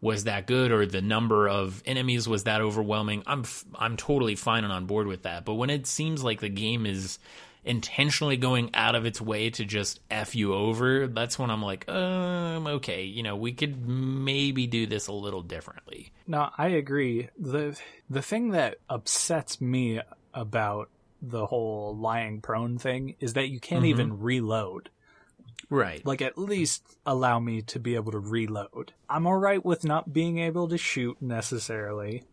was that good or the number of enemies was that overwhelming, I'm I'm totally fine and on board with that. But when it seems like the game is intentionally going out of its way to just f you over, that's when I'm like, um, okay, you know, we could maybe do this a little differently. No, I agree. the The thing that upsets me about the whole lying prone thing is that you can't mm-hmm. even reload. Right. Like, at least allow me to be able to reload. I'm alright with not being able to shoot necessarily,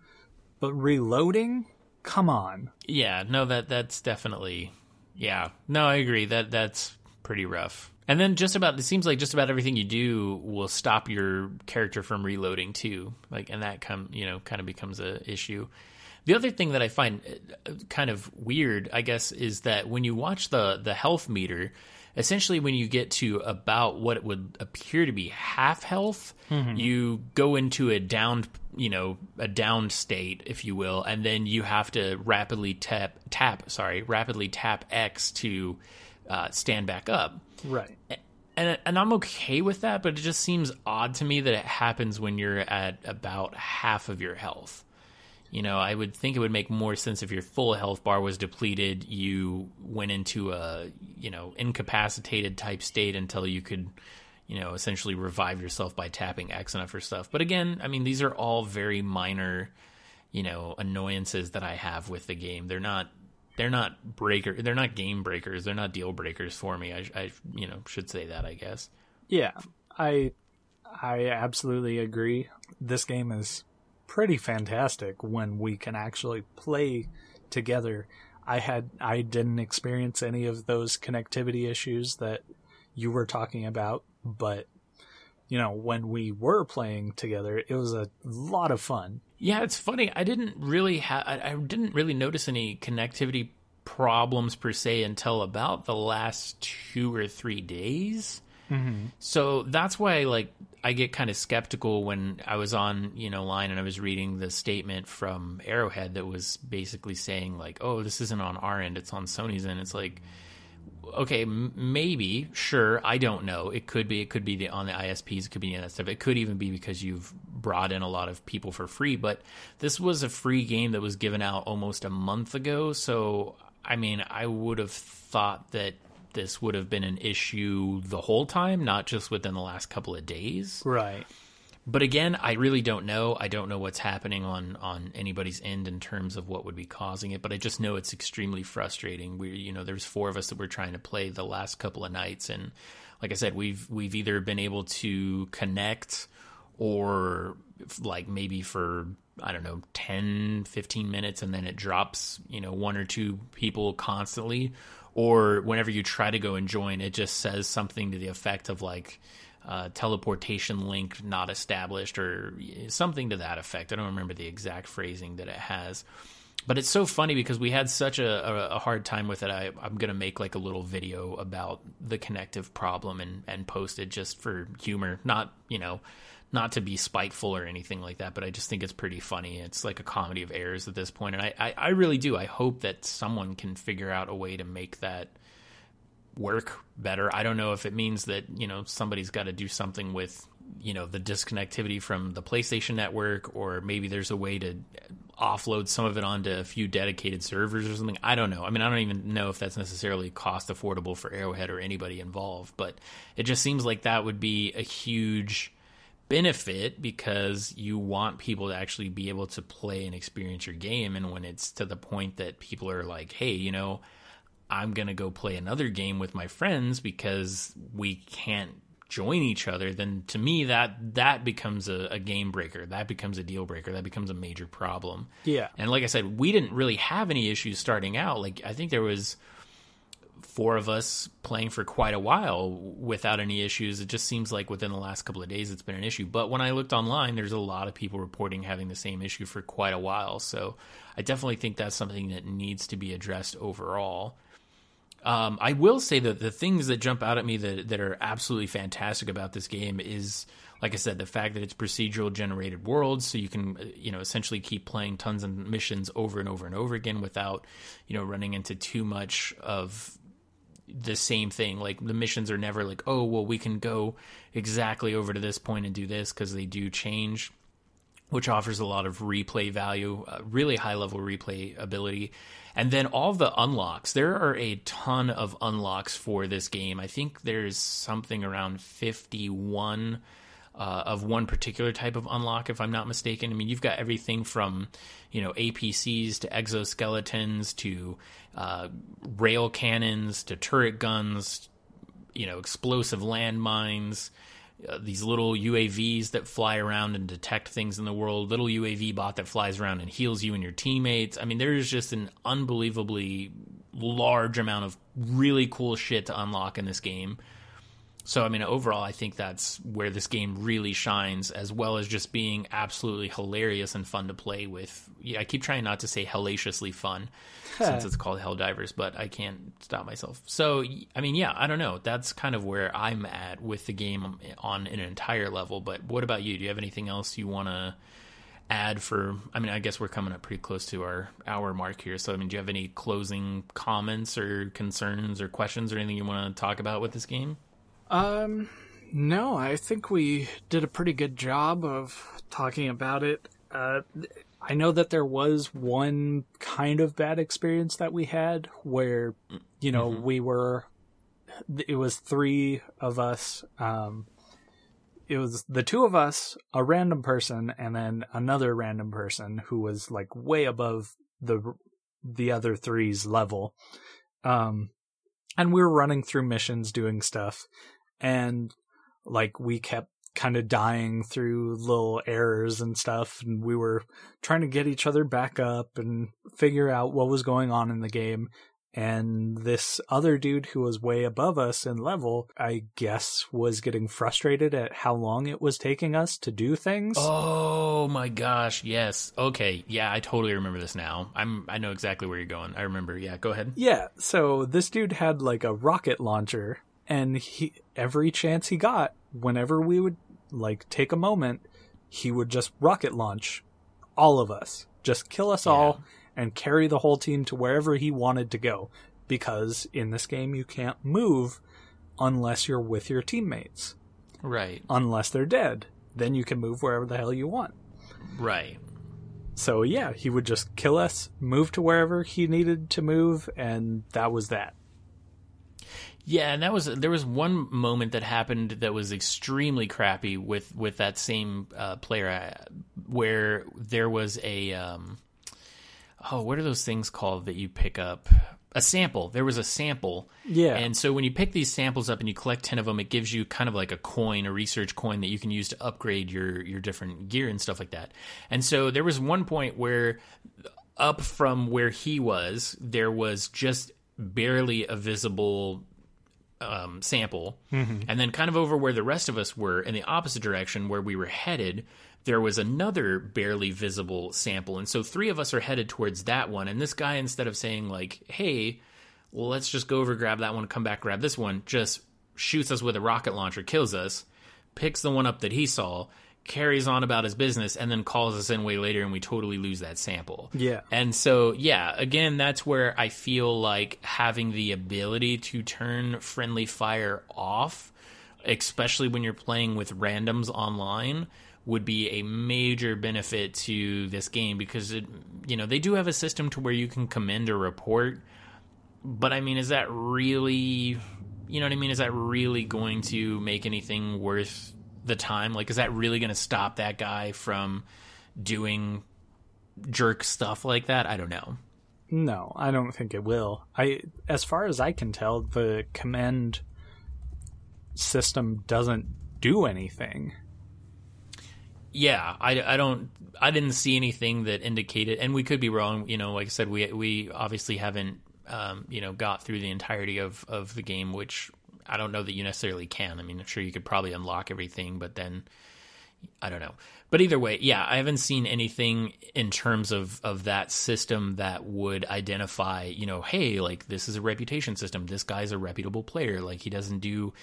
but reloading? Come on. Yeah, no, that that's definitely. Yeah. No, I agree. That That's pretty rough. And then just about, it seems like just about everything you do will stop your character from reloading too. Like, and that come, you know, kind of becomes a issue. The other thing that I find uh, kind of weird, I guess, is that when you watch the the health meter, essentially when you get to about what it would appear to be half health, mm-hmm. you go into a downed, you know, a downed state, if you will, and then you have to rapidly tap tap, sorry, rapidly tap X to uh, stand back up. Right. And, and I'm okay with that, but it just seems odd to me that it happens when you're at about half of your health. You know, I would think it would make more sense if your full health bar was depleted, you went into a, you know, incapacitated type state until you could, you know, essentially revive yourself by tapping X enough or stuff. But again, I mean, these are all very minor, you know, annoyances that I have with the game. They're not they're not breaker they're not game breakers they're not deal breakers for me I, I you know should say that i guess yeah i i absolutely agree this game is pretty fantastic when we can actually play together. I had I didn't experience any of those connectivity issues that you were talking about, but you know, when we were playing together, it was a lot of fun. Yeah, it's funny. I didn't really have I, I didn't really notice any connectivity problems per se until about the last 2 or 3 days. Mm-hmm. So that's why, like, I get kind of skeptical when I was on, you know, line and I was reading the statement from Arrowhead that was basically saying, like, "Oh, this isn't on our end; it's on Sony's end." It's like, okay, maybe, sure, I don't know. It could be, it could be the, on the ISPs, it could be that stuff. It could even be because you've brought in a lot of people for free. But this was a free game that was given out almost a month ago, so I mean, I would have thought that this would have been an issue the whole time, not just within the last couple of days. Right. But again, I really don't know. I don't know what's happening on on anybody's end in terms of what would be causing it, but I just know it's extremely frustrating. We you know, there's four of us that were trying to play the last couple of nights and like I said, we've we've either been able to connect or like maybe for I don't know 10 15 minutes and then it drops, you know, one or two people constantly or whenever you try to go and join, it just says something to the effect of like uh, teleportation link not established or something to that effect. I don't remember the exact phrasing that it has. But it's so funny because we had such a, a hard time with it. I, I'm going to make like a little video about the connective problem and, and post it just for humor. Not, you know, not to be spiteful or anything like that, but I just think it's pretty funny. It's like a comedy of errors at this point, and I, I, I really do. I hope that someone can figure out a way to make that work better. I don't know if it means that you know somebody's got to do something with you know the disconnectivity from the PlayStation Network, or maybe there's a way to offload some of it onto a few dedicated servers or something. I don't know. I mean, I don't even know if that's necessarily cost affordable for Arrowhead or anybody involved, but it just seems like that would be a huge benefit because you want people to actually be able to play and experience your game. And when it's to the point that people are like, hey, you know, I'm going to go play another game with my friends because we can't join each other, then to me that that becomes a, a, game breaker. That becomes a deal breaker. That becomes a major problem. Yeah. And like I said, we didn't really have any issues starting out. Like I think there was four of us playing for quite a while without any issues. It just seems like within the last couple of days it's been an issue. But when I looked online, there's a lot of people reporting having the same issue for quite a while. So I definitely think that's something that needs to be addressed overall. Um, I will say that the things that jump out at me that that are absolutely fantastic about this game is, like I said, the fact that it's procedural generated worlds, so you can you know essentially keep playing tons of missions over and over and over again without you know running into too much of the same thing. Like the missions are never like, oh, well, we can go exactly over to this point and do this because they do change, which offers a lot of replay value, uh, really high level replay ability. And then all the unlocks. There are a ton of unlocks for this game. I think there's something around 51 uh, of one particular type of unlock, if I'm not mistaken. I mean, you've got everything from, you know, APCs to exoskeletons to uh, rail cannons to turret guns, you know, explosive landmines. Uh, these little UAVs that fly around and detect things in the world, little UAV bot that flies around and heals you and your teammates. I mean, there's just an unbelievably large amount of really cool shit to unlock in this game. So, I mean, overall, I think that's where this game really shines, as well as just being absolutely hilarious and fun to play with. Yeah, I keep trying not to say hellaciously fun since it's called Helldivers, but I can't stop myself. So, I mean, yeah, I don't know. That's kind of where I'm at with the game on an entire level. But what about you? Do you have anything else you want to add for? I mean, I guess we're coming up pretty close to our hour mark here. So, I mean, do you have any closing comments or concerns or questions or anything you want to talk about with this game? Um, no, I think we did a pretty good job of talking about it. Uh, I know that there was one kind of bad experience that we had where, you know, mm-hmm. we were, it was three of us. Um, it was the two of us, a random person, and then another random person who was like way above the the other three's level. Um, and we were running through missions, doing stuff, and like we kept kind of dying through little errors and stuff and we were trying to get each other back up and figure out what was going on in the game. And this other dude who was way above us in level i guess was getting frustrated at how long it was taking us to do things. Oh my gosh yes. Okay yeah i totally remember this now. I'm i know exactly where you're going. I remember yeah go ahead. Yeah so this dude had like a rocket launcher and he every chance he got whenever we would like take a moment he would just rocket launch all of us. Just kill us yeah. all and carry the whole team to wherever he wanted to go. Because in this game you can't move unless you're with your teammates. Right. Unless they're dead. Then you can move wherever the hell you want. Right. So yeah he would just kill us move to wherever he needed to move and that was that yeah, and that was there was one moment that happened that was extremely crappy with with that same uh, player uh, where there was a um, oh what are those things called that you pick up? A sample. There was a sample. Yeah. And so when you pick these samples up and you collect 10 of them it gives you kind of like a coin a research coin that you can use to upgrade your your different gear and stuff like that. And so there was one point where up from where he was there was just barely a visible um, sample, and then kind of over where the rest of us were in the opposite direction where we were headed, there was another barely visible sample, and so three of us are headed towards that one. And this guy, instead of saying like, "Hey, well, let's just go over grab that one, come back grab this one," just shoots us with a rocket launcher, kills us, picks the one up that he saw, carries on about his business, and then calls us in way later, and we totally lose that sample. Yeah. And so, yeah, again, that's where I feel like having the ability to turn friendly fire off, especially when you're playing with randoms online, would be a major benefit to this game because it, you know, they do have a system to where you can commend a report, but I mean, is that really, you know what I mean? Is that really going to make anything worth the time? Like, is that really going to stop that guy from doing jerk stuff like that? I don't know. No, I don't think it will. I, as far as I can tell, the commend system doesn't do anything. Yeah, I, I don't I didn't see anything that indicated, and we could be wrong. You know, like I said, we we obviously haven't um, you know got through the entirety of of the game, which I don't know that you necessarily can. I mean, I'm sure you could probably unlock everything, but then I don't know. But either way, yeah, I haven't seen anything in terms of of that system that would identify, you know, hey, like this is a reputation system. This guy's a reputable player. Like he doesn't do,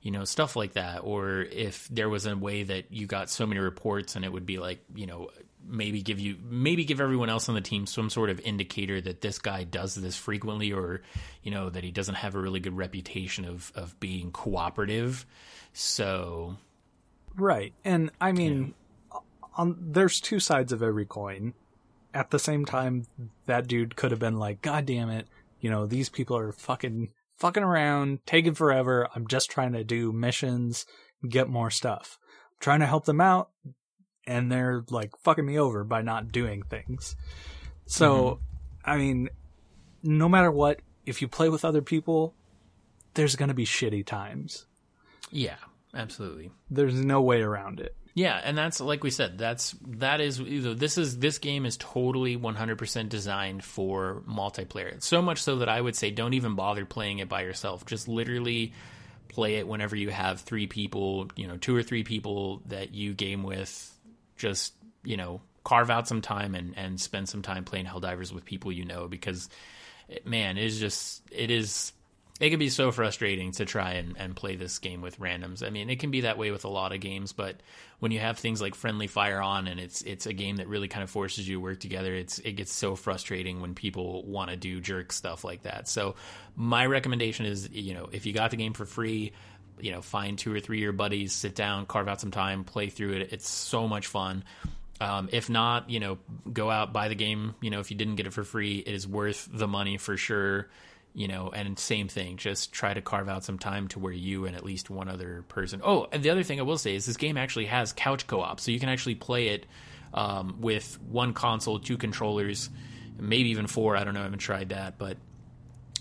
you know, stuff like that. Or if there was a way that you got so many reports and it would be like, you know, maybe give you maybe give everyone else on the team some sort of indicator that this guy does this frequently or you know that he doesn't have a really good reputation of of being cooperative so Right. And I mean, uh, on, there's two sides of every coin. At the same time, that dude could have been like, God damn it, you know, these people are fucking fucking around, taking forever. I'm just trying to do missions, get more stuff. I'm trying to help them out, and they're like fucking me over by not doing things. So, mm-hmm. I mean, no matter what, if you play with other people, there's going to be shitty times. yeah absolutely There's no way around it. Yeah, and that's like we said. That's that is you know, this is this game is totally 100% designed for multiplayer. So much so that I would say don't even bother playing it by yourself. Just literally play it whenever you have three people, you know, two or three people that you game with. Just you know, carve out some time and and spend some time playing Helldivers with people you know because man, it is just it is it can be so frustrating to try and, and play this game with randoms. I mean, it can be that way with a lot of games, but when you have things like friendly fire on and it's it's a game that really kind of forces you to work together, it's it gets so frustrating when people want to do jerk stuff like that. So my recommendation is, you know, if you got the game for free, you know, find two or three of your buddies, sit down, carve out some time, play through it. It's so much fun. Um, if not, you know, go out buy the game. You know, if you didn't get it for free, it is worth the money for sure you know and same thing just try to carve out some time to where you and at least one other person oh and the other thing i will say is this game actually has couch co-op so you can actually play it um, with one console two controllers maybe even four i don't know i haven't tried that but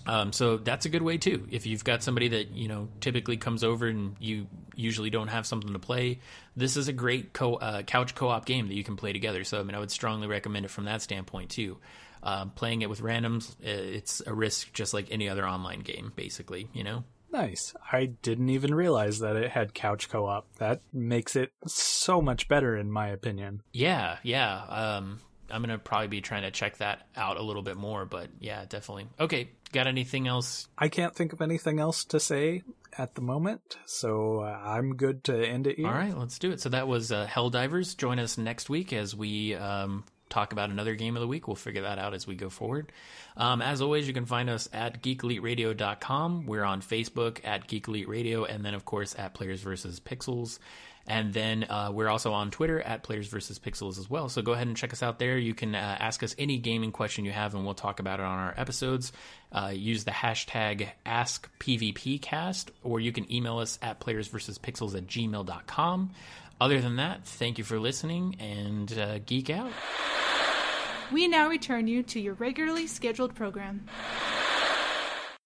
um, so that's a good way too if you've got somebody that you know typically comes over and you usually don't have something to play this is a great co- uh, couch co-op game that you can play together so i mean i would strongly recommend it from that standpoint too uh, playing it with randoms, uh, it's a risk just like any other online game, basically, you know? Nice. I didn't even realize that it had couch co op. That makes it so much better, in my opinion. Yeah, yeah. Um, I'm going to probably be trying to check that out a little bit more, but yeah, definitely. Okay, got anything else? I can't think of anything else to say at the moment, so uh, I'm good to end it here. All right, let's do it. So that was uh, Helldivers. Join us next week as we um, talk about another game of the week. We'll figure that out as we go forward. Um, as always, you can find us at geekeliteradio.com. We're on Facebook at Geek Elite Radio, and then, of course, at Players vs. Pixels. And then uh, we're also on Twitter at Players vs. Pixels as well. So go ahead and check us out there. You can uh, ask us any gaming question you have, and we'll talk about it on our episodes. Uh, use the hashtag AskPVPcast, or you can email us at Players vs. Pixels at gmail.com. Other than that, thank you for listening and uh, geek out. We now return you to your regularly scheduled program.